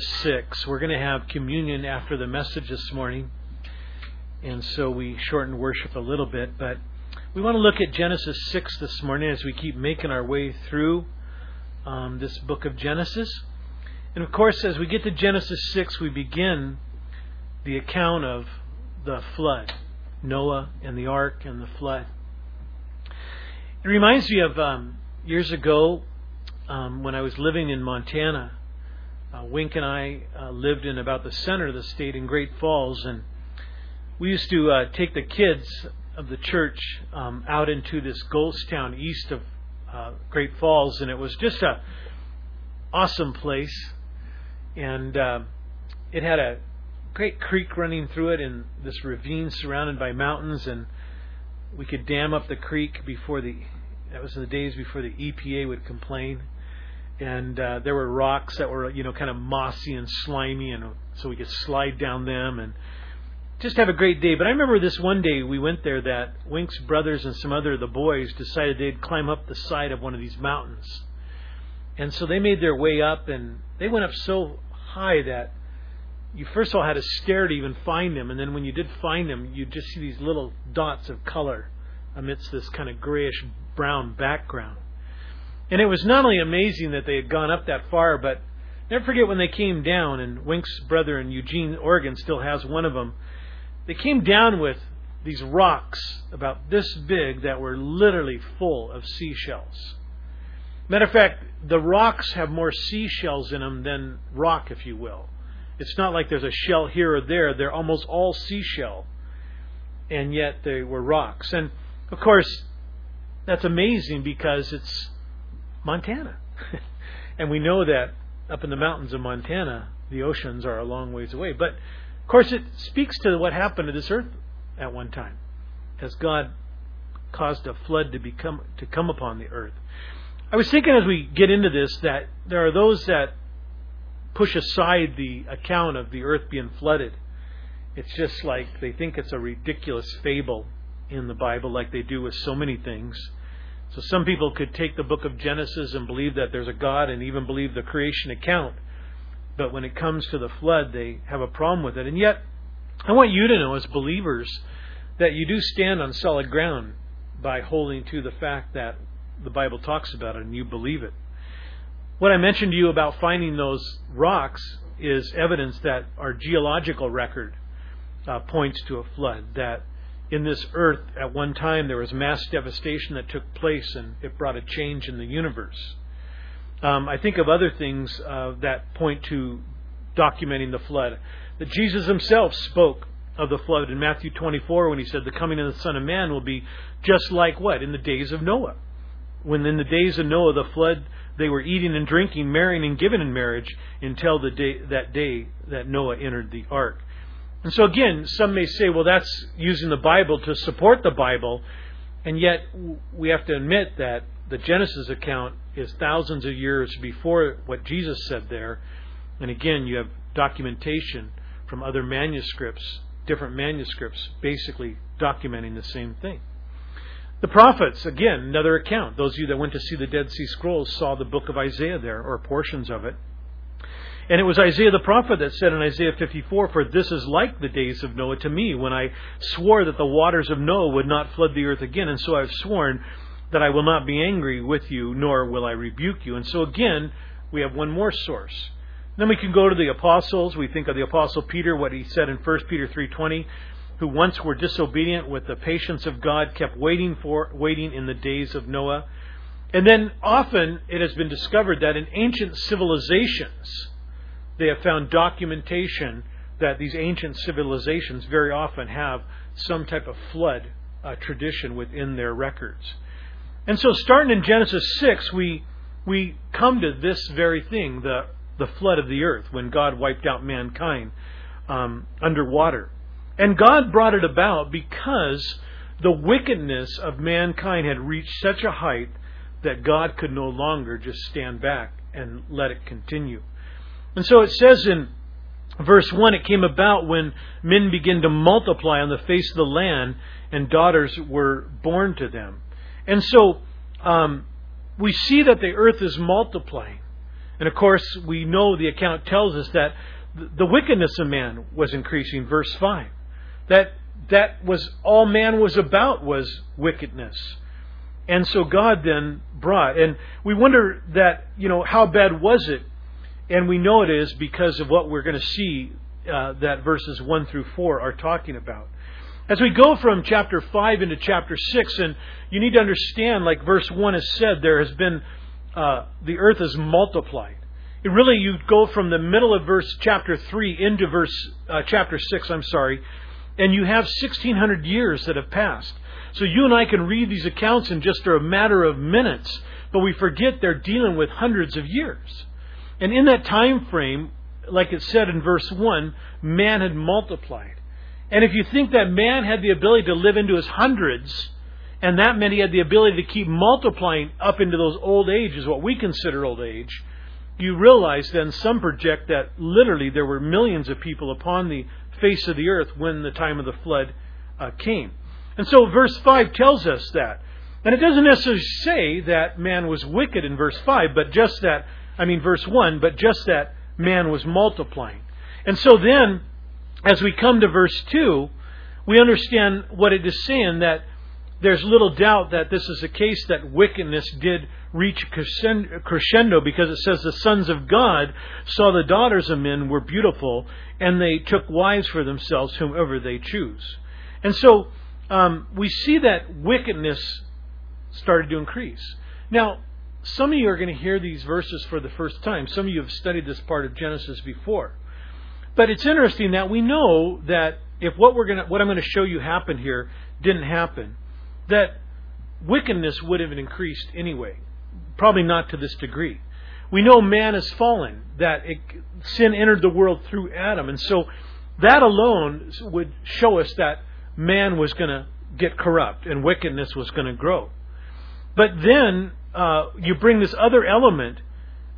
6. We're going to have communion after the message this morning, and so we shortened worship a little bit, but we want to look at Genesis 6 this morning as we keep making our way through um, this book of Genesis. And of course, as we get to Genesis 6, we begin the account of the flood Noah and the ark and the flood. It reminds me of um, years ago um, when I was living in Montana. Uh, Wink and I uh, lived in about the center of the state in Great Falls, and we used to uh, take the kids of the church um, out into this ghost town east of uh, Great Falls, and it was just a awesome place, and uh, it had a great creek running through it, and this ravine surrounded by mountains, and we could dam up the creek before the that was in the days before the EPA would complain and uh, there were rocks that were you know kind of mossy and slimy, and so we could slide down them and just have a great day. But I remember this one day we went there that Wink's brothers and some other of the boys decided they'd climb up the side of one of these mountains, and so they made their way up, and they went up so high that you first of all had to stare to even find them, and then when you did find them, you just see these little dots of color amidst this kind of grayish brown background. And it was not only amazing that they had gone up that far, but never forget when they came down, and Wink's brother in Eugene, Oregon, still has one of them. They came down with these rocks about this big that were literally full of seashells. Matter of fact, the rocks have more seashells in them than rock, if you will. It's not like there's a shell here or there. They're almost all seashell, and yet they were rocks. And of course, that's amazing because it's Montana. and we know that up in the mountains of Montana, the oceans are a long ways away. But of course, it speaks to what happened to this earth at one time, as God caused a flood to become to come upon the earth. I was thinking as we get into this that there are those that push aside the account of the earth being flooded. It's just like they think it's a ridiculous fable in the Bible, like they do with so many things. So some people could take the book of Genesis and believe that there's a God and even believe the creation account. But when it comes to the flood, they have a problem with it. And yet, I want you to know as believers that you do stand on solid ground by holding to the fact that the Bible talks about it and you believe it. What I mentioned to you about finding those rocks is evidence that our geological record uh, points to a flood, that in this earth at one time there was mass devastation that took place and it brought a change in the universe. Um, I think of other things uh, that point to documenting the flood. That Jesus himself spoke of the flood in Matthew 24 when he said, The coming of the Son of Man will be just like what? In the days of Noah. When in the days of Noah, the flood, they were eating and drinking, marrying and giving in marriage until the day, that day that Noah entered the ark. And so, again, some may say, well, that's using the Bible to support the Bible. And yet, we have to admit that the Genesis account is thousands of years before what Jesus said there. And again, you have documentation from other manuscripts, different manuscripts, basically documenting the same thing. The prophets, again, another account. Those of you that went to see the Dead Sea Scrolls saw the book of Isaiah there, or portions of it. And it was Isaiah the prophet that said in Isaiah 54, For this is like the days of Noah to me, when I swore that the waters of Noah would not flood the earth again. And so I've sworn that I will not be angry with you, nor will I rebuke you. And so again, we have one more source. Then we can go to the apostles. We think of the apostle Peter, what he said in 1 Peter 3.20, who once were disobedient with the patience of God, kept waiting for, waiting in the days of Noah. And then often it has been discovered that in ancient civilizations, they have found documentation that these ancient civilizations very often have some type of flood uh, tradition within their records. And so, starting in Genesis 6, we, we come to this very thing the, the flood of the earth, when God wiped out mankind um, underwater. And God brought it about because the wickedness of mankind had reached such a height that God could no longer just stand back and let it continue. And so it says in verse 1 it came about when men began to multiply on the face of the land and daughters were born to them. And so um, we see that the earth is multiplying. And of course, we know the account tells us that the wickedness of man was increasing, verse 5. That that was all man was about was wickedness. And so God then brought, and we wonder that, you know, how bad was it? And we know it is because of what we're going to see uh, that verses 1 through 4 are talking about. As we go from chapter 5 into chapter 6, and you need to understand, like verse 1 has said, there has been, uh, the earth has multiplied. It really, you go from the middle of verse chapter 3 into verse, uh, chapter 6, I'm sorry, and you have 1600 years that have passed. So you and I can read these accounts in just a matter of minutes, but we forget they're dealing with hundreds of years. And in that time frame, like it said in verse 1, man had multiplied. And if you think that man had the ability to live into his hundreds, and that meant he had the ability to keep multiplying up into those old ages, what we consider old age, you realize then some project that literally there were millions of people upon the face of the earth when the time of the flood uh, came. And so verse 5 tells us that. And it doesn't necessarily say that man was wicked in verse 5, but just that, I mean, verse 1, but just that man was multiplying. And so then, as we come to verse 2, we understand what it is saying that there's little doubt that this is a case that wickedness did reach crescendo because it says the sons of God saw the daughters of men were beautiful and they took wives for themselves whomever they choose. And so um, we see that wickedness started to increase. Now, some of you are going to hear these verses for the first time. Some of you have studied this part of Genesis before. But it's interesting that we know that if what we're going to, what I'm going to show you happened here didn't happen, that wickedness would have increased anyway. Probably not to this degree. We know man has fallen, that it, sin entered the world through Adam. And so that alone would show us that man was going to get corrupt and wickedness was going to grow. But then uh, you bring this other element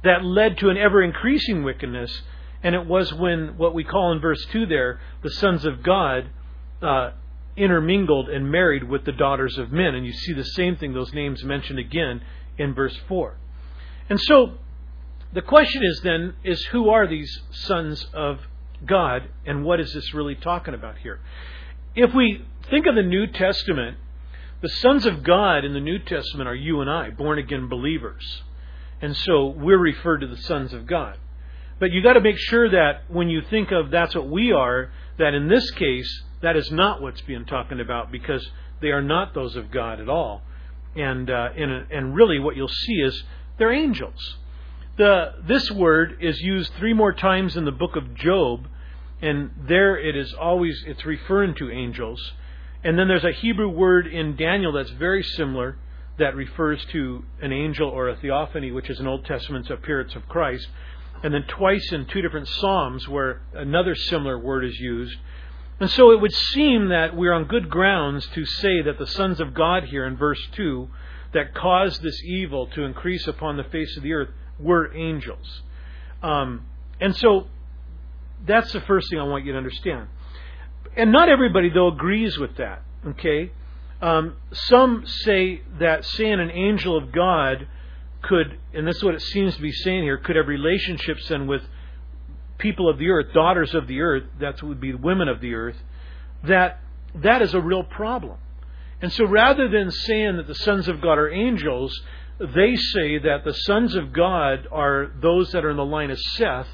that led to an ever increasing wickedness, and it was when what we call in verse 2 there, the sons of God uh, intermingled and married with the daughters of men. And you see the same thing, those names mentioned again in verse 4. And so the question is then, is who are these sons of God, and what is this really talking about here? If we think of the New Testament, the sons of God in the New Testament are you and I, born again believers. And so we're referred to the sons of God. But you got to make sure that when you think of that's what we are, that in this case, that is not what's being talking about because they are not those of God at all. And, uh, and, and really what you'll see is they're angels. The, this word is used three more times in the book of Job, and there it is always, it's referring to angels. And then there's a Hebrew word in Daniel that's very similar that refers to an angel or a theophany, which is an Old Testament appearance of Christ. And then twice in two different Psalms where another similar word is used. And so it would seem that we're on good grounds to say that the sons of God here in verse 2 that caused this evil to increase upon the face of the earth were angels. Um, and so that's the first thing I want you to understand and not everybody though agrees with that. Okay, um, some say that saying an angel of God could, and this is what it seems to be saying here, could have relationships then with people of the earth, daughters of the earth. That would be women of the earth. That that is a real problem. And so rather than saying that the sons of God are angels, they say that the sons of God are those that are in the line of Seth,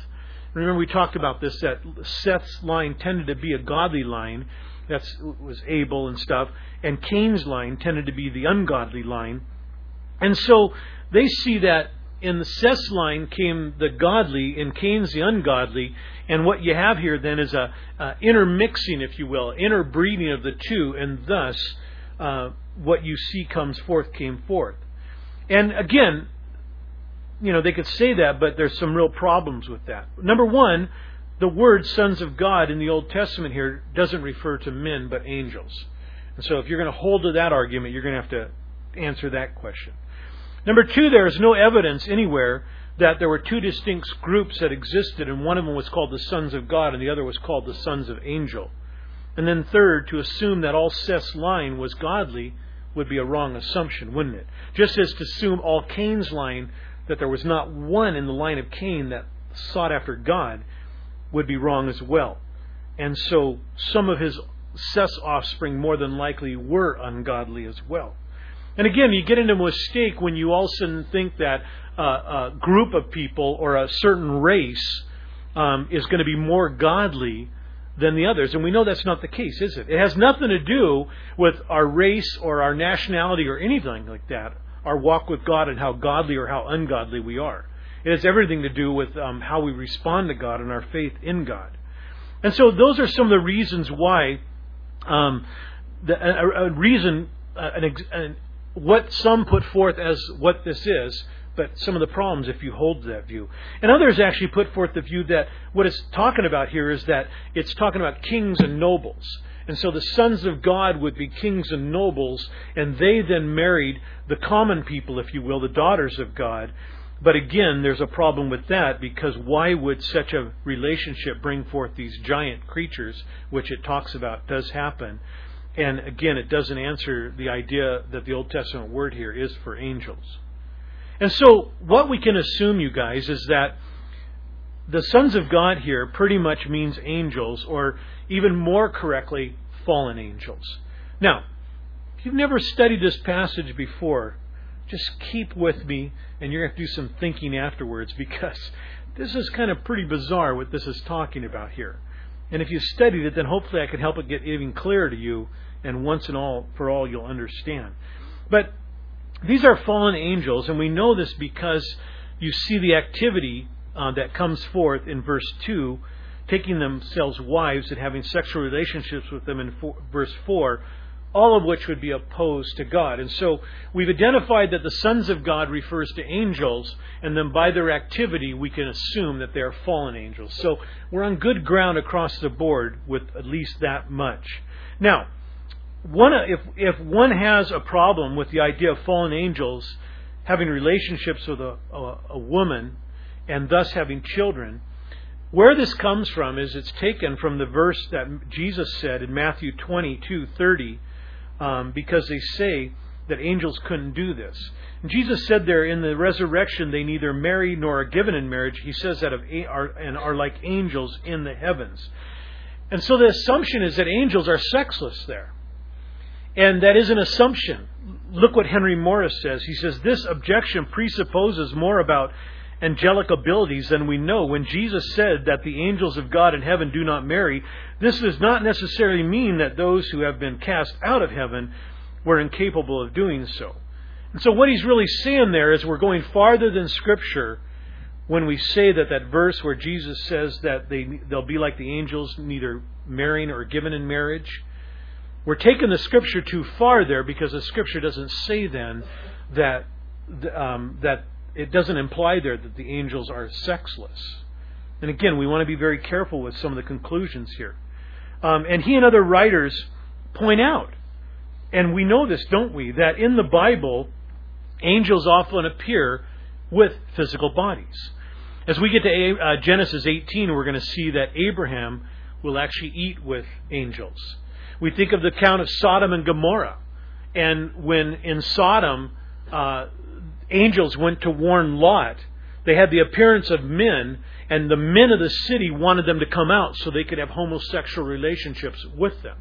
Remember, we talked about this that Seth's line tended to be a godly line. That was Abel and stuff. And Cain's line tended to be the ungodly line. And so they see that in the Seth's line came the godly, in Cain's the ungodly. And what you have here then is a, a intermixing, if you will, interbreeding of the two, and thus uh, what you see comes forth came forth. And again, you know, they could say that, but there's some real problems with that. Number one, the word sons of God in the Old Testament here doesn't refer to men, but angels. And so if you're going to hold to that argument, you're going to have to answer that question. Number two, there is no evidence anywhere that there were two distinct groups that existed, and one of them was called the sons of God, and the other was called the sons of angel. And then third, to assume that all Seth's line was godly would be a wrong assumption, wouldn't it? Just as to assume all Cain's line that there was not one in the line of Cain that sought after God would be wrong as well. And so some of his Seth's offspring more than likely were ungodly as well. And again, you get into a mistake when you all of a sudden think that uh, a group of people or a certain race um, is going to be more godly than the others. And we know that's not the case, is it? It has nothing to do with our race or our nationality or anything like that, our walk with God and how godly or how ungodly we are. It has everything to do with um, how we respond to God and our faith in God. And so those are some of the reasons why, um, the, a, a, reason, uh, an, an, what some put forth as what this is, but some of the problems if you hold that view. And others actually put forth the view that what it's talking about here is that it's talking about kings and nobles. And so the sons of God would be kings and nobles, and they then married the common people, if you will, the daughters of God. But again, there's a problem with that because why would such a relationship bring forth these giant creatures, which it talks about does happen? And again, it doesn't answer the idea that the Old Testament word here is for angels. And so, what we can assume, you guys, is that the sons of God here pretty much means angels, or even more correctly, fallen angels. Now, if you've never studied this passage before, just keep with me, and you're going to have to do some thinking afterwards because this is kind of pretty bizarre what this is talking about here. And if you studied it, then hopefully I can help it get even clearer to you, and once and all for all you'll understand. But these are fallen angels, and we know this because you see the activity uh, that comes forth in verse 2, taking themselves wives and having sexual relationships with them in four, verse 4 all of which would be opposed to God. And so we've identified that the sons of God refers to angels, and then by their activity we can assume that they are fallen angels. So we're on good ground across the board with at least that much. Now, one, if, if one has a problem with the idea of fallen angels having relationships with a, a, a woman and thus having children, where this comes from is it's taken from the verse that Jesus said in Matthew 22:30 um, because they say that angels couldn't do this. And Jesus said there in the resurrection they neither marry nor are given in marriage. He says that of are, and are like angels in the heavens. And so the assumption is that angels are sexless there. And that is an assumption. Look what Henry Morris says. He says this objection presupposes more about angelic abilities than we know. When Jesus said that the angels of God in heaven do not marry, this does not necessarily mean that those who have been cast out of heaven were incapable of doing so. And so, what he's really saying there is we're going farther than Scripture when we say that that verse where Jesus says that they, they'll be like the angels, neither marrying or given in marriage. We're taking the Scripture too far there because the Scripture doesn't say then that um, that it doesn't imply there that the angels are sexless. And again, we want to be very careful with some of the conclusions here. Um, and he and other writers point out, and we know this, don't we, that in the Bible, angels often appear with physical bodies. As we get to uh, Genesis 18, we're going to see that Abraham will actually eat with angels. We think of the count of Sodom and Gomorrah. And when in Sodom, uh, angels went to warn Lot. They had the appearance of men, and the men of the city wanted them to come out so they could have homosexual relationships with them.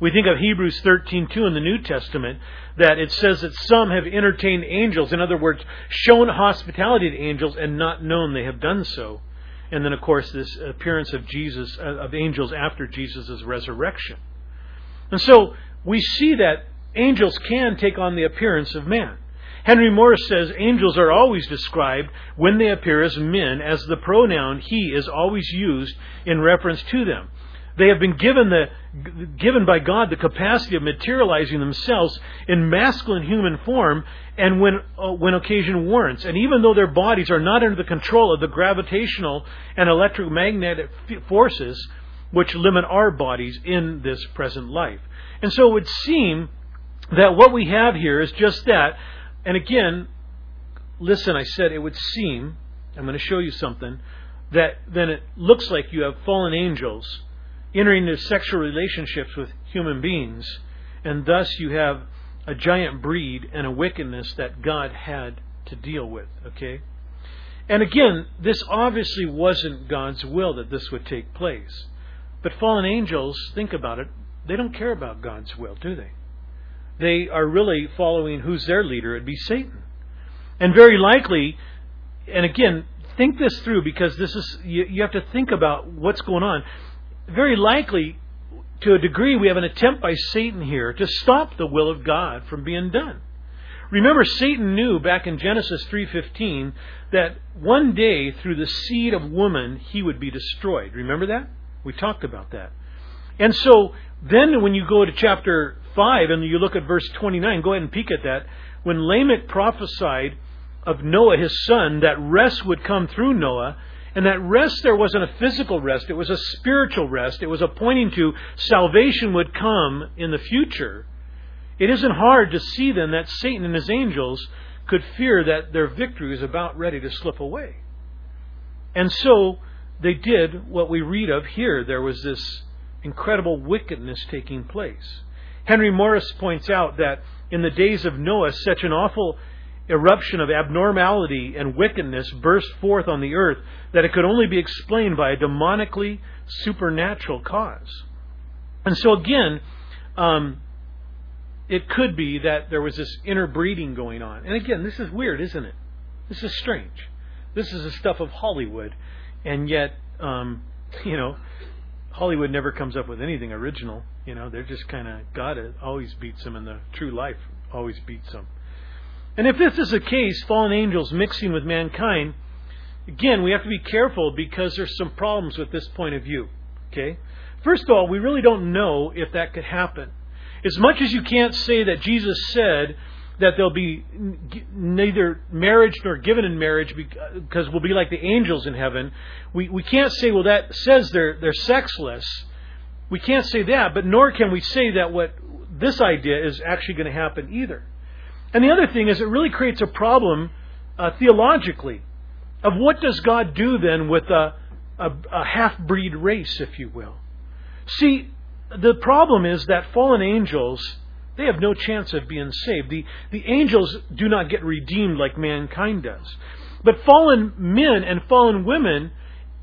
We think of Hebrews 13:2 in the New Testament that it says that some have entertained angels, in other words, shown hospitality to angels and not known they have done so. And then of course this appearance of Jesus uh, of angels after Jesus' resurrection. And so we see that angels can take on the appearance of man. Henry Morris says angels are always described when they appear as men, as the pronoun he is always used in reference to them. They have been given the given by God the capacity of materializing themselves in masculine human form and when uh, when occasion warrants. And even though their bodies are not under the control of the gravitational and electromagnetic forces which limit our bodies in this present life. And so it would seem that what we have here is just that and again, listen, I said it would seem, I'm going to show you something, that then it looks like you have fallen angels entering into sexual relationships with human beings, and thus you have a giant breed and a wickedness that God had to deal with, okay? And again, this obviously wasn't God's will that this would take place. But fallen angels, think about it, they don't care about God's will, do they? They are really following who's their leader? It'd be Satan. And very likely, and again, think this through because this is you, you have to think about what's going on. Very likely, to a degree, we have an attempt by Satan here to stop the will of God from being done. Remember, Satan knew back in Genesis 3:15 that one day through the seed of woman he would be destroyed. Remember that? We talked about that. And so then when you go to chapter 5 and you look at verse 29, go ahead and peek at that. When Lamech prophesied of Noah, his son, that rest would come through Noah, and that rest there wasn't a physical rest, it was a spiritual rest. It was a pointing to salvation would come in the future. It isn't hard to see then that Satan and his angels could fear that their victory was about ready to slip away. And so they did what we read of here. There was this incredible wickedness taking place. Henry Morris points out that in the days of Noah, such an awful eruption of abnormality and wickedness burst forth on the earth that it could only be explained by a demonically supernatural cause. And so, again, um, it could be that there was this interbreeding going on. And again, this is weird, isn't it? This is strange. This is the stuff of Hollywood, and yet, um, you know, Hollywood never comes up with anything original. You know, they're just kind of God always beats them, and the true life always beats them. And if this is the case, fallen angels mixing with mankind, again, we have to be careful because there's some problems with this point of view. Okay? First of all, we really don't know if that could happen. As much as you can't say that Jesus said that they'll be neither marriage nor given in marriage because we'll be like the angels in heaven, we, we can't say, well, that says they're, they're sexless. We can't say that, but nor can we say that what this idea is actually going to happen either. And the other thing is, it really creates a problem uh, theologically of what does God do then with a, a, a half breed race, if you will. See, the problem is that fallen angels, they have no chance of being saved. The, the angels do not get redeemed like mankind does. But fallen men and fallen women,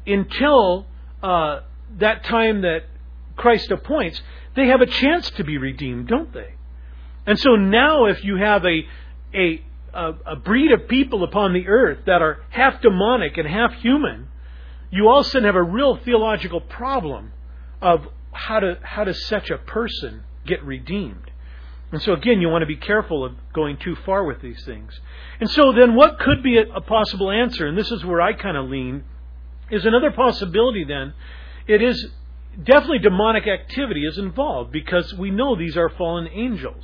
until uh, that time that Christ appoints, they have a chance to be redeemed, don't they? And so now, if you have a, a, a, breed of people upon the earth that are half demonic and half human, you all of a sudden have a real theological problem of how, to, how does such a person get redeemed. And so, again, you want to be careful of going too far with these things. And so, then, what could be a, a possible answer? And this is where I kind of lean is another possibility, then. It is definitely demonic activity is involved because we know these are fallen angels.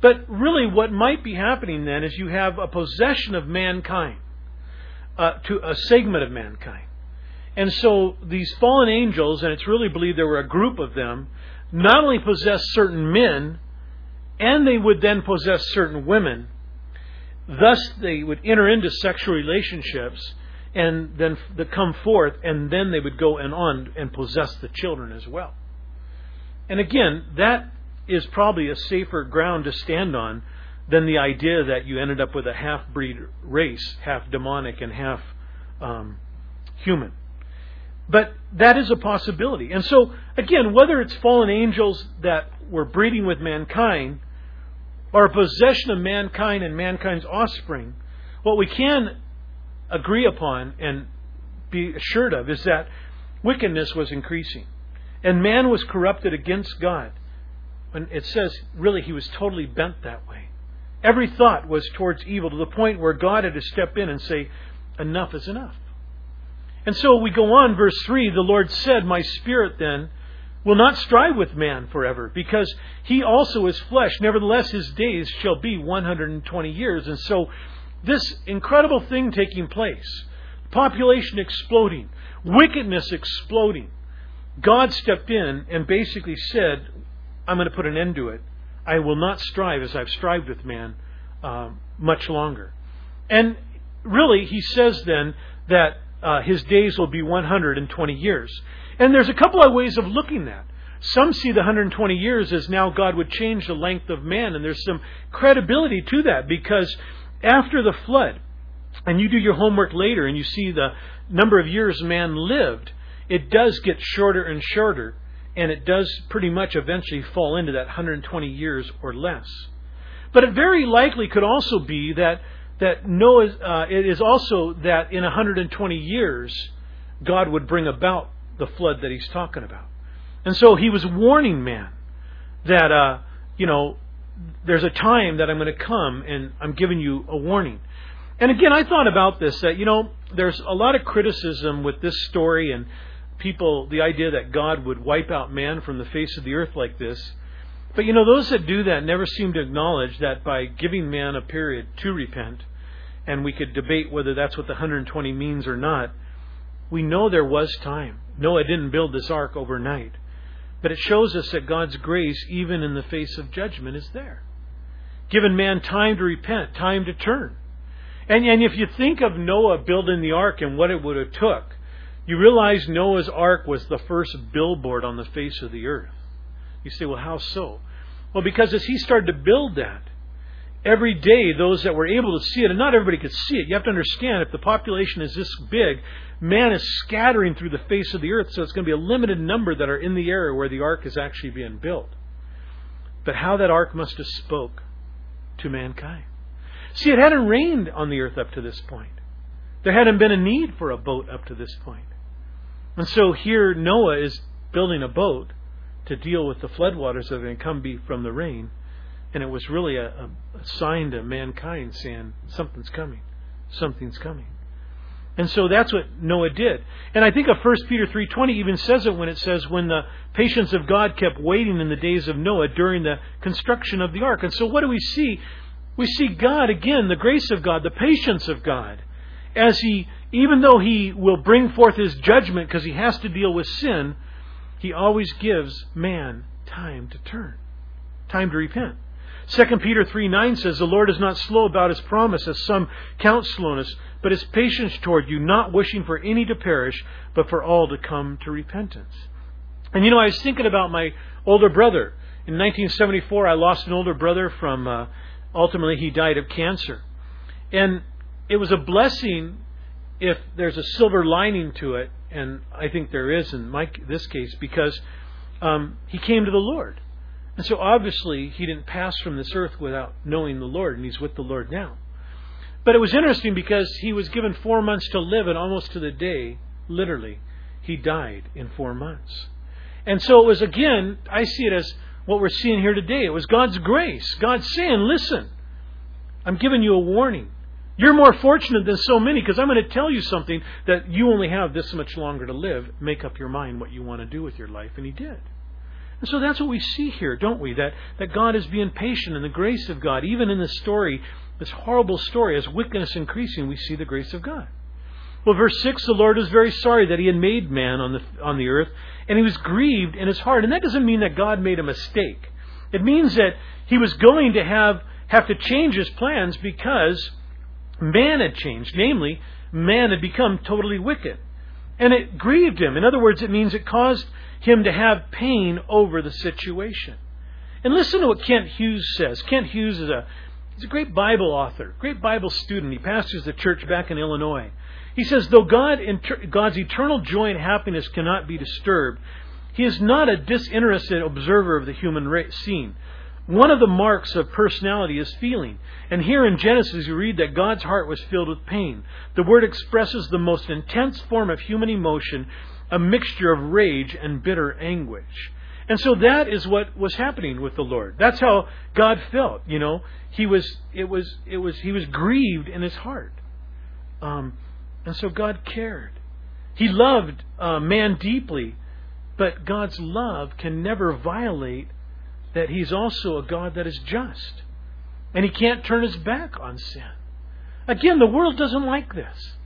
But really, what might be happening then is you have a possession of mankind, uh, to a segment of mankind. And so these fallen angels, and it's really believed there were a group of them, not only possess certain men, and they would then possess certain women. Thus, they would enter into sexual relationships and then come forth, and then they would go and on and possess the children as well. And again, that is probably a safer ground to stand on than the idea that you ended up with a half breed race, half demonic and half um, human. But that is a possibility. And so, again, whether it's fallen angels that were breeding with mankind or a possession of mankind and mankind's offspring, what we can agree upon and be assured of is that wickedness was increasing. And man was corrupted against God. And it says, really, he was totally bent that way. Every thought was towards evil to the point where God had to step in and say, enough is enough. And so we go on, verse 3 the Lord said, My spirit then will not strive with man forever, because he also is flesh. Nevertheless, his days shall be 120 years. And so, this incredible thing taking place, population exploding, wickedness exploding, God stepped in and basically said, I'm going to put an end to it. I will not strive as I've strived with man uh, much longer. And really, he says then that uh, his days will be 120 years. And there's a couple of ways of looking at. Some see the 120 years as now God would change the length of man, and there's some credibility to that because after the flood, and you do your homework later and you see the number of years man lived, it does get shorter and shorter, and it does pretty much eventually fall into that 120 years or less. But it very likely could also be that that Noah, uh, it is also that in 120 years, God would bring about the flood that he's talking about. And so he was warning man that, uh, you know, there's a time that I'm going to come and I'm giving you a warning. And again, I thought about this that, you know, there's a lot of criticism with this story and people, the idea that God would wipe out man from the face of the earth like this. But, you know, those that do that never seem to acknowledge that by giving man a period to repent, and we could debate whether that's what the 120 means or not, we know there was time. Noah didn't build this ark overnight. But it shows us that God's grace, even in the face of judgment, is there. Given man time to repent, time to turn. And, and if you think of Noah building the ark and what it would have took, you realize Noah's ark was the first billboard on the face of the earth. You say, well, how so? Well, because as he started to build that, every day those that were able to see it, and not everybody could see it. You have to understand if the population is this big, man is scattering through the face of the earth, so it's going to be a limited number that are in the area where the ark is actually being built. But how that ark must have spoke to mankind. See, it hadn't rained on the earth up to this point. There hadn't been a need for a boat up to this point. And so here Noah is building a boat to deal with the floodwaters that are going to come from the rain. And it was really a, a, sign to mankind saying, something's coming. Something's coming. And so that's what Noah did. And I think of 1 Peter 3.20 even says it when it says, when the patience of God kept waiting in the days of Noah during the construction of the ark. And so what do we see? We see God, again, the grace of God, the patience of God, as He, even though He will bring forth His judgment because He has to deal with sin, He always gives man time to turn, time to repent. 2 Peter 3 9 says, The Lord is not slow about his promise, as some count slowness, but is patient toward you, not wishing for any to perish, but for all to come to repentance. And you know, I was thinking about my older brother. In 1974, I lost an older brother from, uh, ultimately, he died of cancer. And it was a blessing if there's a silver lining to it, and I think there is in my, this case, because um, he came to the Lord. And so obviously he didn't pass from this earth without knowing the Lord, and he's with the Lord now. But it was interesting because he was given four months to live, and almost to the day, literally, he died in four months. And so it was again, I see it as what we're seeing here today. It was God's grace. God saying, listen, I'm giving you a warning. You're more fortunate than so many because I'm going to tell you something that you only have this much longer to live. Make up your mind what you want to do with your life. And he did. And so that's what we see here, don't we? That, that God is being patient in the grace of God. Even in this story, this horrible story, as wickedness increasing, we see the grace of God. Well, verse 6 the Lord was very sorry that he had made man on the, on the earth, and he was grieved in his heart. And that doesn't mean that God made a mistake. It means that he was going to have, have to change his plans because man had changed. Namely, man had become totally wicked. And it grieved him. In other words, it means it caused him to have pain over the situation. And listen to what Kent Hughes says. Kent Hughes is a he's a great Bible author, great Bible student. He pastors the church back in Illinois. He says, though God, God's eternal joy and happiness cannot be disturbed, he is not a disinterested observer of the human scene. One of the marks of personality is feeling. And here in Genesis, you read that God's heart was filled with pain. The word expresses the most intense form of human emotion a mixture of rage and bitter anguish. And so that is what was happening with the Lord. That's how God felt, you know. He was it was it was he was grieved in his heart. Um, and so God cared. He loved uh, man deeply, but God's love can never violate that he's also a God that is just. And he can't turn his back on sin. Again, the world doesn't like this.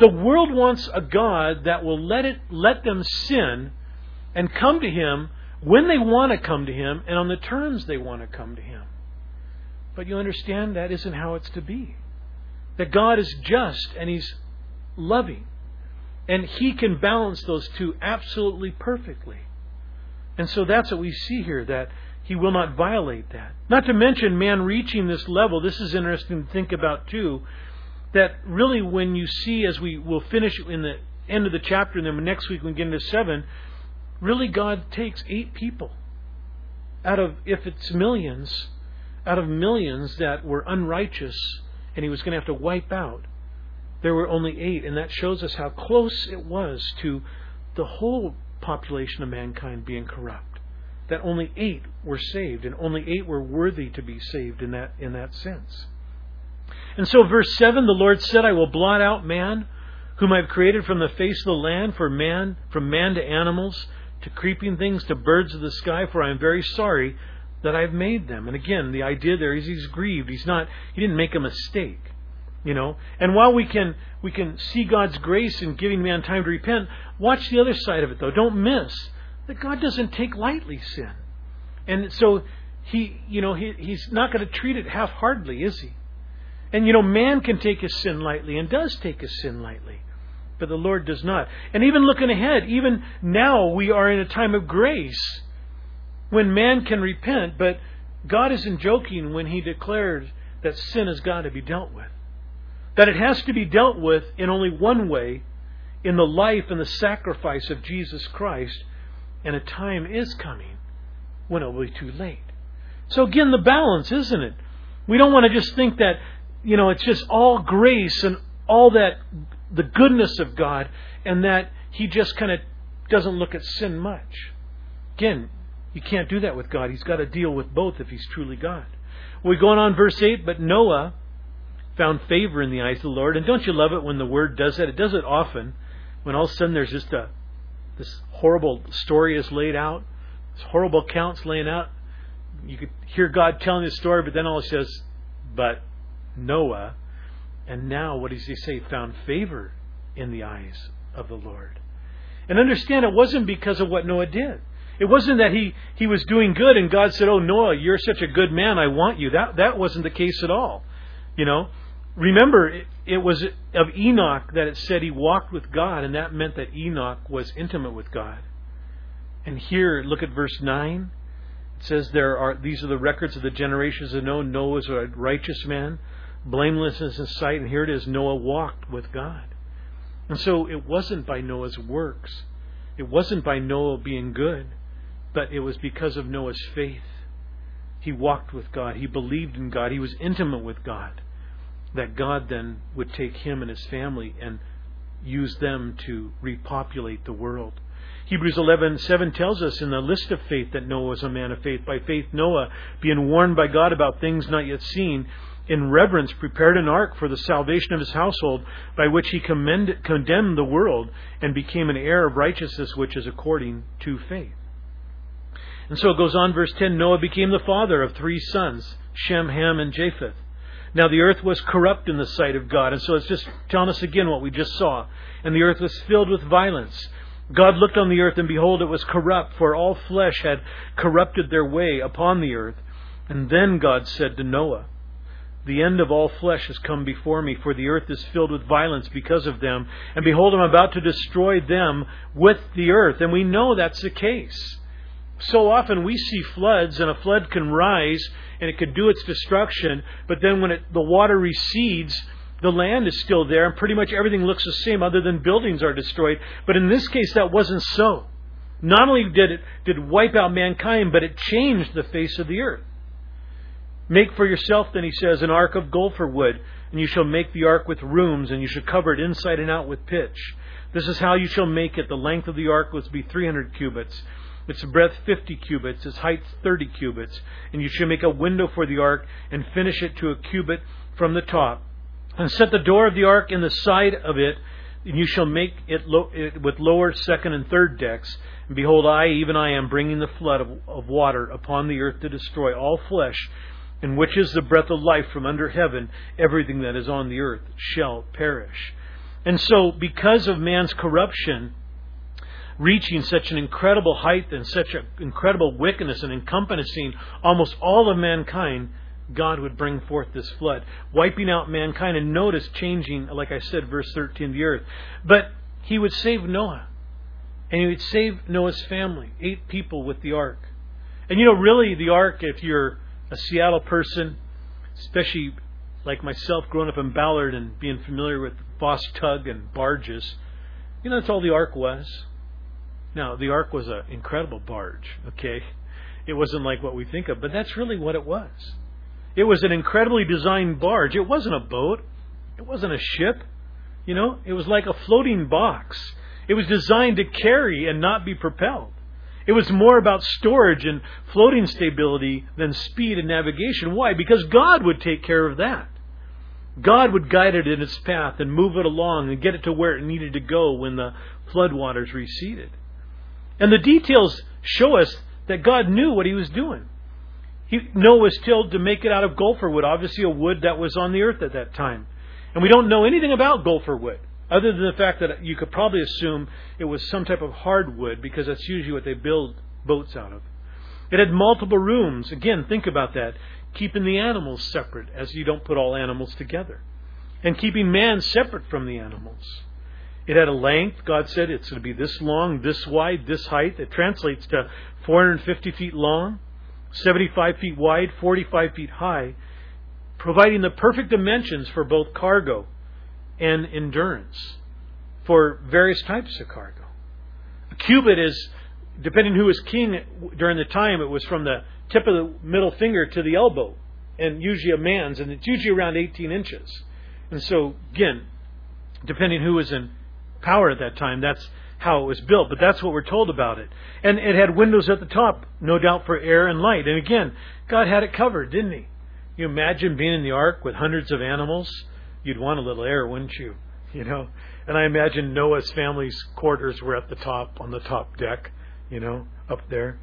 The world wants a God that will let it let them sin and come to him when they want to come to him and on the terms they want to come to him. But you understand that isn't how it's to be. That God is just and he's loving. And he can balance those two absolutely perfectly. And so that's what we see here that he will not violate that. Not to mention man reaching this level. This is interesting to think about too that really when you see, as we will finish in the end of the chapter, and then next week we get into seven, really God takes eight people out of, if it's millions, out of millions that were unrighteous, and He was going to have to wipe out. There were only eight, and that shows us how close it was to the whole population of mankind being corrupt. That only eight were saved, and only eight were worthy to be saved in that in that sense. And so, verse 7 the Lord said, I will blot out man, whom I've created from the face of the land, for man, from man to animals, to creeping things, to birds of the sky, for I am very sorry that I've made them. And again, the idea there is he's grieved. He's not, he didn't make a mistake. You know, and while we can we can see God's grace in giving man time to repent, watch the other side of it though. Don't miss that God doesn't take lightly sin, and so he you know he he's not going to treat it half-heartedly, is he? And you know, man can take his sin lightly and does take his sin lightly, but the Lord does not. And even looking ahead, even now we are in a time of grace when man can repent, but God isn't joking when he declares that sin has got to be dealt with. That it has to be dealt with in only one way in the life and the sacrifice of Jesus Christ, and a time is coming when it will be too late. So again, the balance, isn't it? We don't want to just think that you know, it's just all grace and all that, the goodness of God, and that He just kind of doesn't look at sin much. Again, you can't do that with God. He's got to deal with both if He's truly God. We go on verse 8, but Noah found favor in the eyes of the Lord. And don't you love it when the Word does that? It does it often. When all of a sudden there's just a this horrible story is laid out, this horrible accounts laying out. You could hear God telling the story, but then all it says, but Noah, and now, what does he say? Found favor in the eyes of the Lord. And understand, it wasn't because of what Noah did. It wasn't that he, he was doing good and God said, Oh, Noah, you're such a good man, I want you. That, that wasn't the case at all. You know, remember, it, it was of Enoch that it said he walked with God, and that meant that Enoch was intimate with God. And here, look at verse 9. It says there are these are the records of the generations of Noah. Noah was a righteous man, blameless in his sight, and here it is Noah walked with God. And so it wasn't by Noah's works, it wasn't by Noah being good, but it was because of Noah's faith. He walked with God, he believed in God, he was intimate with God, that God then would take him and his family and use them to repopulate the world. Hebrews 11:7 tells us in the list of faith that Noah was a man of faith. By faith, Noah, being warned by God about things not yet seen, in reverence prepared an ark for the salvation of his household, by which he commended, condemned the world and became an heir of righteousness, which is according to faith. And so it goes on, verse 10 Noah became the father of three sons, Shem, Ham, and Japheth. Now the earth was corrupt in the sight of God. And so it's just telling us again what we just saw. And the earth was filled with violence. God looked on the earth, and behold, it was corrupt, for all flesh had corrupted their way upon the earth. And then God said to Noah, the end of all flesh has come before me, for the earth is filled with violence because of them. And behold, I'm about to destroy them with the earth. And we know that's the case. So often we see floods, and a flood can rise, and it could do its destruction, but then when it, the water recedes, the land is still there, and pretty much everything looks the same, other than buildings are destroyed. But in this case, that wasn't so. Not only did it did wipe out mankind, but it changed the face of the earth. Make for yourself, then he says, an ark of gopher wood, and you shall make the ark with rooms, and you shall cover it inside and out with pitch. This is how you shall make it. The length of the ark was to be 300 cubits, its breadth 50 cubits, its height 30 cubits. And you shall make a window for the ark, and finish it to a cubit from the top. And set the door of the ark in the side of it, and you shall make it, lo- it with lower, second, and third decks. And behold, I, even I, am bringing the flood of, of water upon the earth to destroy all flesh in which is the breath of life from under heaven, everything that is on the earth shall perish. And so, because of man's corruption, reaching such an incredible height and such an incredible wickedness and encompassing almost all of mankind, God would bring forth this flood, wiping out mankind. And notice changing, like I said, verse 13, the earth. But he would save Noah. And he would save Noah's family, eight people with the ark. And you know, really, the ark, if you're a Seattle person, especially like myself, growing up in Ballard and being familiar with Foss Tug and barges, you know, that's all the ark was. Now, the ark was an incredible barge, okay? It wasn't like what we think of, but that's really what it was. It was an incredibly designed barge. It wasn't a boat. It wasn't a ship. You know, it was like a floating box. It was designed to carry and not be propelled. It was more about storage and floating stability than speed and navigation. Why? Because God would take care of that. God would guide it in its path and move it along and get it to where it needed to go when the floodwaters receded. And the details show us that God knew what he was doing. He, Noah was told to make it out of gopher wood, obviously a wood that was on the earth at that time. And we don't know anything about gopher wood, other than the fact that you could probably assume it was some type of hardwood, because that's usually what they build boats out of. It had multiple rooms. Again, think about that. Keeping the animals separate, as you don't put all animals together. And keeping man separate from the animals. It had a length. God said it's going to be this long, this wide, this height. It translates to 450 feet long, 75 feet wide, 45 feet high, providing the perfect dimensions for both cargo and endurance for various types of cargo. A cubit is, depending who was king during the time, it was from the tip of the middle finger to the elbow, and usually a man's, and it's usually around 18 inches. And so, again, depending who was in power at that time, that's how it was built, but that's what we're told about it. And it had windows at the top, no doubt for air and light. And again, God had it covered, didn't He? You imagine being in the ark with hundreds of animals? You'd want a little air, wouldn't you? You know? And I imagine Noah's family's quarters were at the top, on the top deck, you know, up there.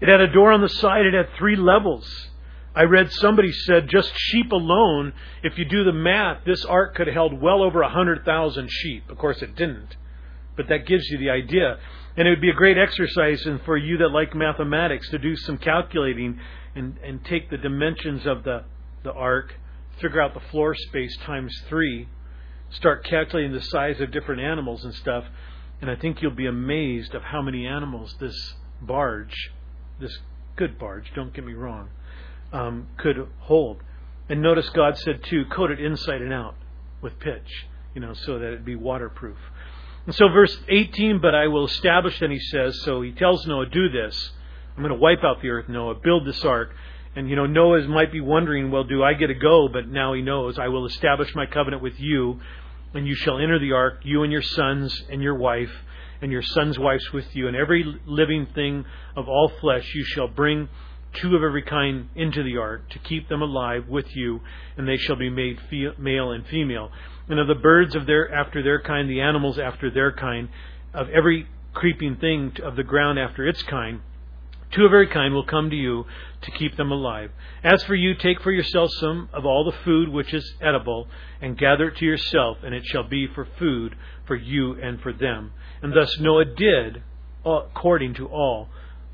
It had a door on the side, it had three levels. I read somebody said just sheep alone, if you do the math, this ark could have held well over a 100,000 sheep. Of course, it didn't. But that gives you the idea. And it would be a great exercise and for you that like mathematics to do some calculating and, and take the dimensions of the, the ark, figure out the floor space times three, start calculating the size of different animals and stuff, and I think you'll be amazed of how many animals this barge, this good barge, don't get me wrong, um, could hold. And notice God said too, coat it inside and out with pitch, you know, so that it'd be waterproof. And so, verse 18, but I will establish, then he says, so he tells Noah, do this. I'm going to wipe out the earth, Noah, build this ark. And, you know, Noah might be wondering, well, do I get to go? But now he knows, I will establish my covenant with you, and you shall enter the ark, you and your sons and your wife, and your sons' wives with you, and every living thing of all flesh you shall bring two of every kind into the ark to keep them alive with you, and they shall be made male and female and of the birds of their after their kind, the animals after their kind, of every creeping thing of the ground after its kind. Two of every kind will come to you to keep them alive. As for you, take for yourself some of all the food which is edible, and gather it to yourself, and it shall be for food for you and for them. And thus Noah did according to all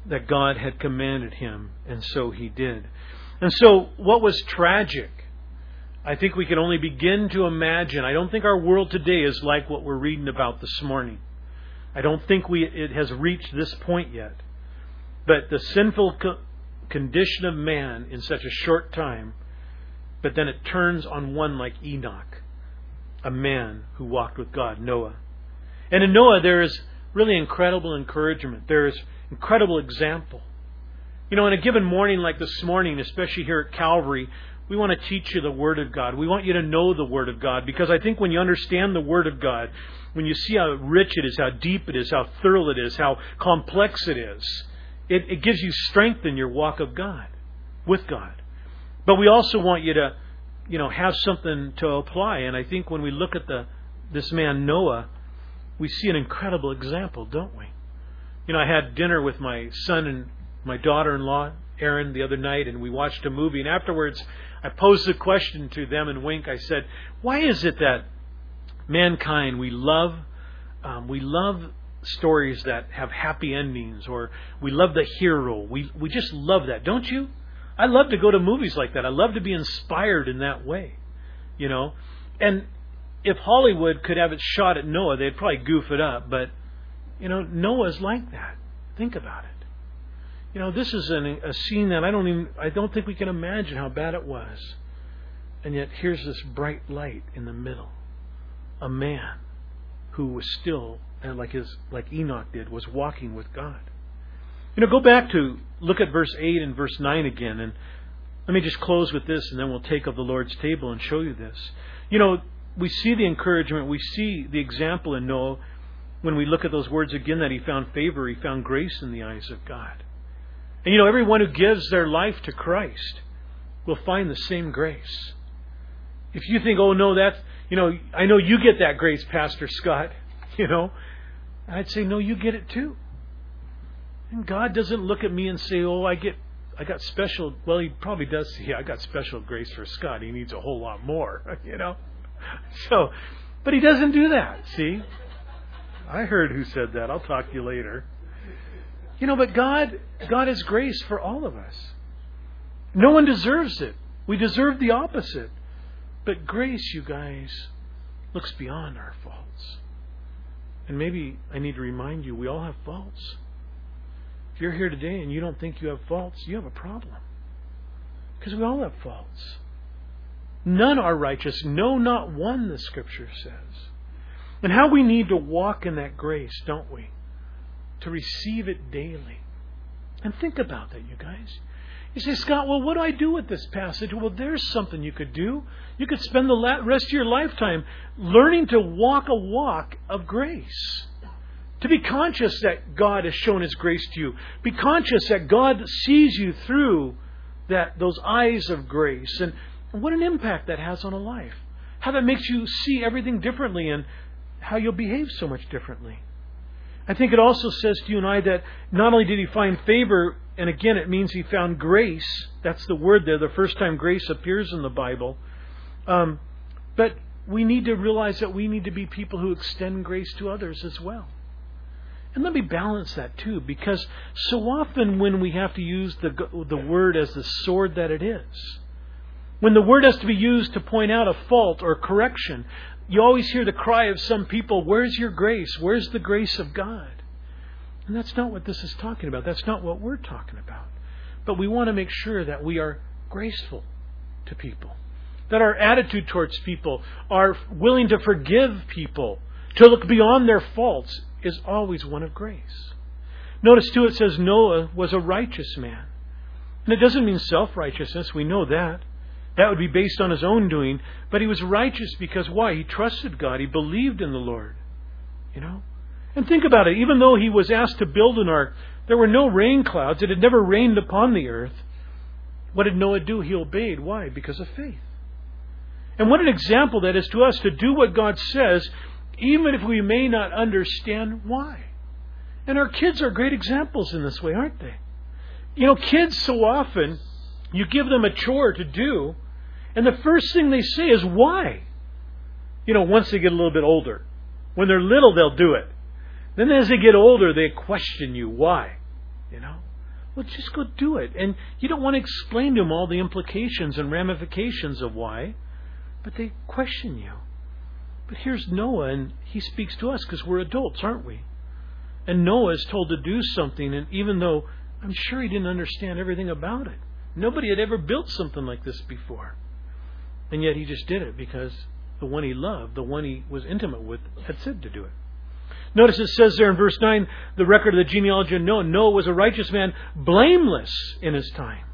that God had commanded him, and so he did. And so, what was tragic I think we can only begin to imagine. I don't think our world today is like what we're reading about this morning. I don't think we, it has reached this point yet. But the sinful co- condition of man in such a short time, but then it turns on one like Enoch, a man who walked with God, Noah. And in Noah, there is really incredible encouragement. There is incredible example. You know, in a given morning like this morning, especially here at Calvary, we want to teach you the Word of God. We want you to know the Word of God because I think when you understand the Word of God, when you see how rich it is, how deep it is, how thorough it is, how complex it is, it, it gives you strength in your walk of God, with God. But we also want you to, you know, have something to apply. And I think when we look at the this man Noah, we see an incredible example, don't we? You know, I had dinner with my son and my daughter-in-law, Erin, the other night, and we watched a movie. And afterwards, I posed the question to them and Wink. I said, "Why is it that mankind we love um, we love stories that have happy endings, or we love the hero? We we just love that, don't you? I love to go to movies like that. I love to be inspired in that way, you know. And if Hollywood could have it shot at Noah, they'd probably goof it up. But you know, Noah's like that. Think about it. You know, this is an, a scene that I don't even I don't think we can imagine how bad it was. And yet, here's this bright light in the middle. A man who was still, and like his, like Enoch did, was walking with God. You know, go back to look at verse eight and verse nine again, and let me just close with this, and then we'll take of the Lord's table and show you this. You know, we see the encouragement, we see the example in Noah when we look at those words again that he found favor, he found grace in the eyes of God. And you know, everyone who gives their life to Christ will find the same grace. If you think, oh no, that's, you know, I know you get that grace, Pastor Scott, you know, I'd say, no, you get it too. And God doesn't look at me and say, oh, I get, I got special, well, He probably does see, I got special grace for Scott. He needs a whole lot more, you know. So, but He doesn't do that, see? I heard who said that. I'll talk to you later. You know, but God, God has grace for all of us. No one deserves it. We deserve the opposite. But grace, you guys, looks beyond our faults. And maybe I need to remind you, we all have faults. If you're here today and you don't think you have faults, you have a problem. Because we all have faults. None are righteous, no, not one, the Scripture says. And how we need to walk in that grace, don't we? To receive it daily. And think about that, you guys. You say, Scott, well, what do I do with this passage? Well, there's something you could do. You could spend the rest of your lifetime learning to walk a walk of grace. To be conscious that God has shown His grace to you. Be conscious that God sees you through that those eyes of grace. And what an impact that has on a life. How that makes you see everything differently and how you'll behave so much differently. I think it also says to you and I that not only did he find favor, and again it means he found grace. That's the word there, the first time grace appears in the Bible. Um, but we need to realize that we need to be people who extend grace to others as well. And let me balance that too, because so often when we have to use the, the word as the sword that it is, when the word has to be used to point out a fault or correction, you always hear the cry of some people, Where's your grace? Where's the grace of God? And that's not what this is talking about. That's not what we're talking about. But we want to make sure that we are graceful to people, that our attitude towards people, our willing to forgive people, to look beyond their faults, is always one of grace. Notice too, it says Noah was a righteous man. And it doesn't mean self righteousness, we know that. That would be based on his own doing. But he was righteous because why? He trusted God. He believed in the Lord. You know? And think about it. Even though he was asked to build an ark, there were no rain clouds. It had never rained upon the earth. What did Noah do? He obeyed. Why? Because of faith. And what an example that is to us to do what God says, even if we may not understand why. And our kids are great examples in this way, aren't they? You know, kids so often you give them a chore to do, and the first thing they say is, Why? You know, once they get a little bit older. When they're little, they'll do it. Then as they get older, they question you. Why? You know? Well, just go do it. And you don't want to explain to them all the implications and ramifications of why, but they question you. But here's Noah, and he speaks to us because we're adults, aren't we? And Noah is told to do something, and even though I'm sure he didn't understand everything about it, Nobody had ever built something like this before. And yet he just did it because the one he loved, the one he was intimate with, had said to do it. Notice it says there in verse 9, the record of the genealogy of Noah. Noah was a righteous man, blameless in his time.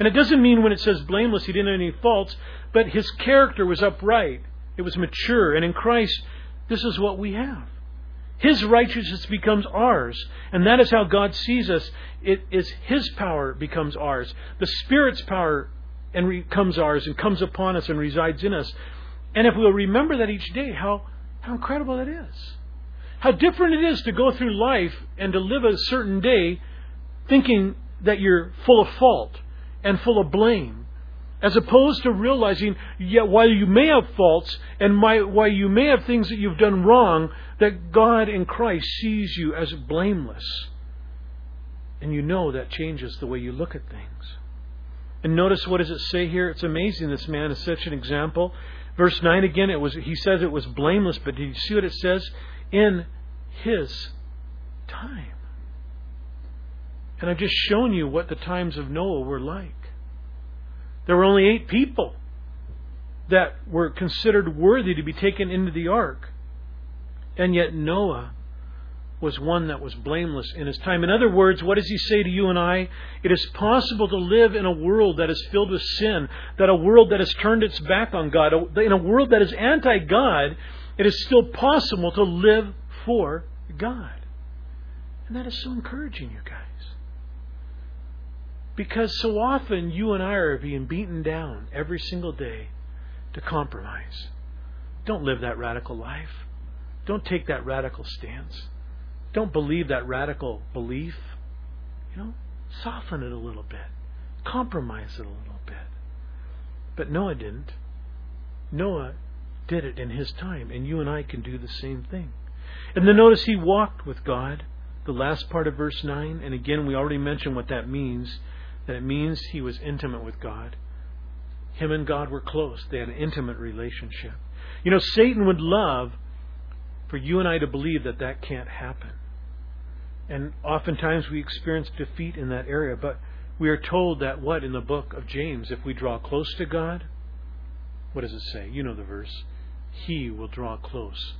And it doesn't mean when it says blameless he didn't have any faults, but his character was upright. It was mature. And in Christ, this is what we have. His righteousness becomes ours. And that is how God sees us. It is His power becomes ours. The Spirit's power and becomes ours and comes upon us and resides in us. And if we'll remember that each day, how, how incredible that is. How different it is to go through life and to live a certain day thinking that you're full of fault and full of blame as opposed to realizing, yet while you may have faults and my, while you may have things that you've done wrong, that God in Christ sees you as blameless. And you know that changes the way you look at things. And notice what does it say here? It's amazing this man is such an example. Verse 9 again, it was he says it was blameless, but did you see what it says? In his time. And I've just shown you what the times of Noah were like. There were only eight people. that were considered worthy to be taken into the ark. And yet Noah was one that was blameless in his time. In other words, what does he say to you and I? It is possible to live in a world that is filled with sin, that a world that has turned its back on God, in a world that is anti God, it is still possible to live for God. And that is so encouraging, you guys. Because so often you and I are being beaten down every single day to compromise. Don't live that radical life. Don't take that radical stance. Don't believe that radical belief. You know, soften it a little bit. Compromise it a little bit. But Noah didn't. Noah did it in his time, and you and I can do the same thing. And then notice he walked with God, the last part of verse 9. And again, we already mentioned what that means that it means he was intimate with God. Him and God were close, they had an intimate relationship. You know, Satan would love for you and I to believe that that can't happen. And oftentimes we experience defeat in that area. But we are told that what in the book of James, if we draw close to God, what does it say? You know the verse. He will draw close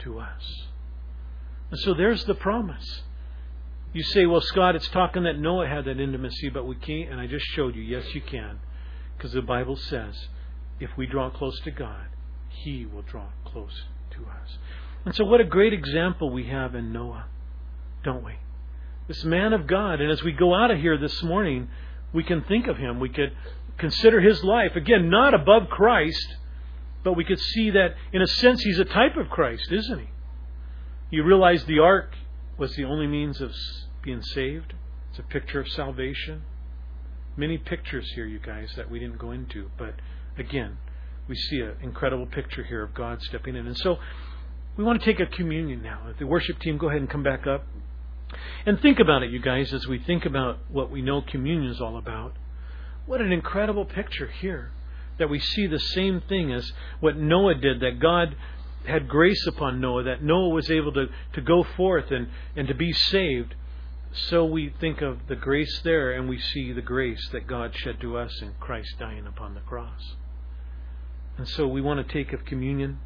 to us. And so there's the promise. You say, well, Scott, it's talking that Noah had that intimacy, but we can't. And I just showed you, yes, you can. Because the Bible says, if we draw close to God, He will draw close to us. And so, what a great example we have in Noah don't we? This man of God. And as we go out of here this morning, we can think of him. We could consider his life. Again, not above Christ, but we could see that, in a sense, he's a type of Christ, isn't he? You realize the ark was the only means of being saved. It's a picture of salvation. Many pictures here, you guys, that we didn't go into. But again, we see an incredible picture here of God stepping in. And so we want to take a communion now. If the worship team go ahead and come back up. And think about it, you guys, as we think about what we know communion is all about. What an incredible picture here that we see the same thing as what Noah did, that God had grace upon Noah, that Noah was able to, to go forth and, and to be saved. So we think of the grace there and we see the grace that God shed to us in Christ dying upon the cross. And so we want to take of communion.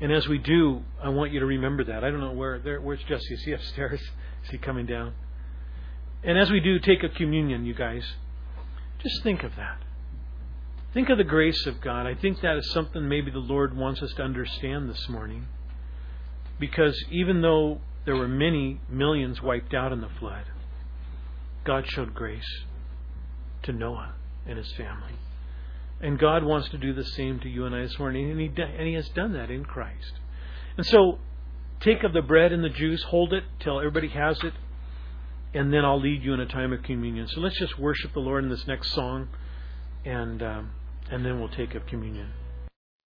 And as we do, I want you to remember that. I don't know where there where's Jesse? Is he upstairs? Is he coming down? And as we do take a communion, you guys, just think of that. Think of the grace of God. I think that is something maybe the Lord wants us to understand this morning. Because even though there were many millions wiped out in the flood, God showed grace to Noah and his family. And God wants to do the same to you and I this morning, and He, and he has done that in Christ. And so, take of the bread and the juice, hold it till everybody has it, and then I'll lead you in a time of communion. So let's just worship the Lord in this next song, and um, and then we'll take up communion.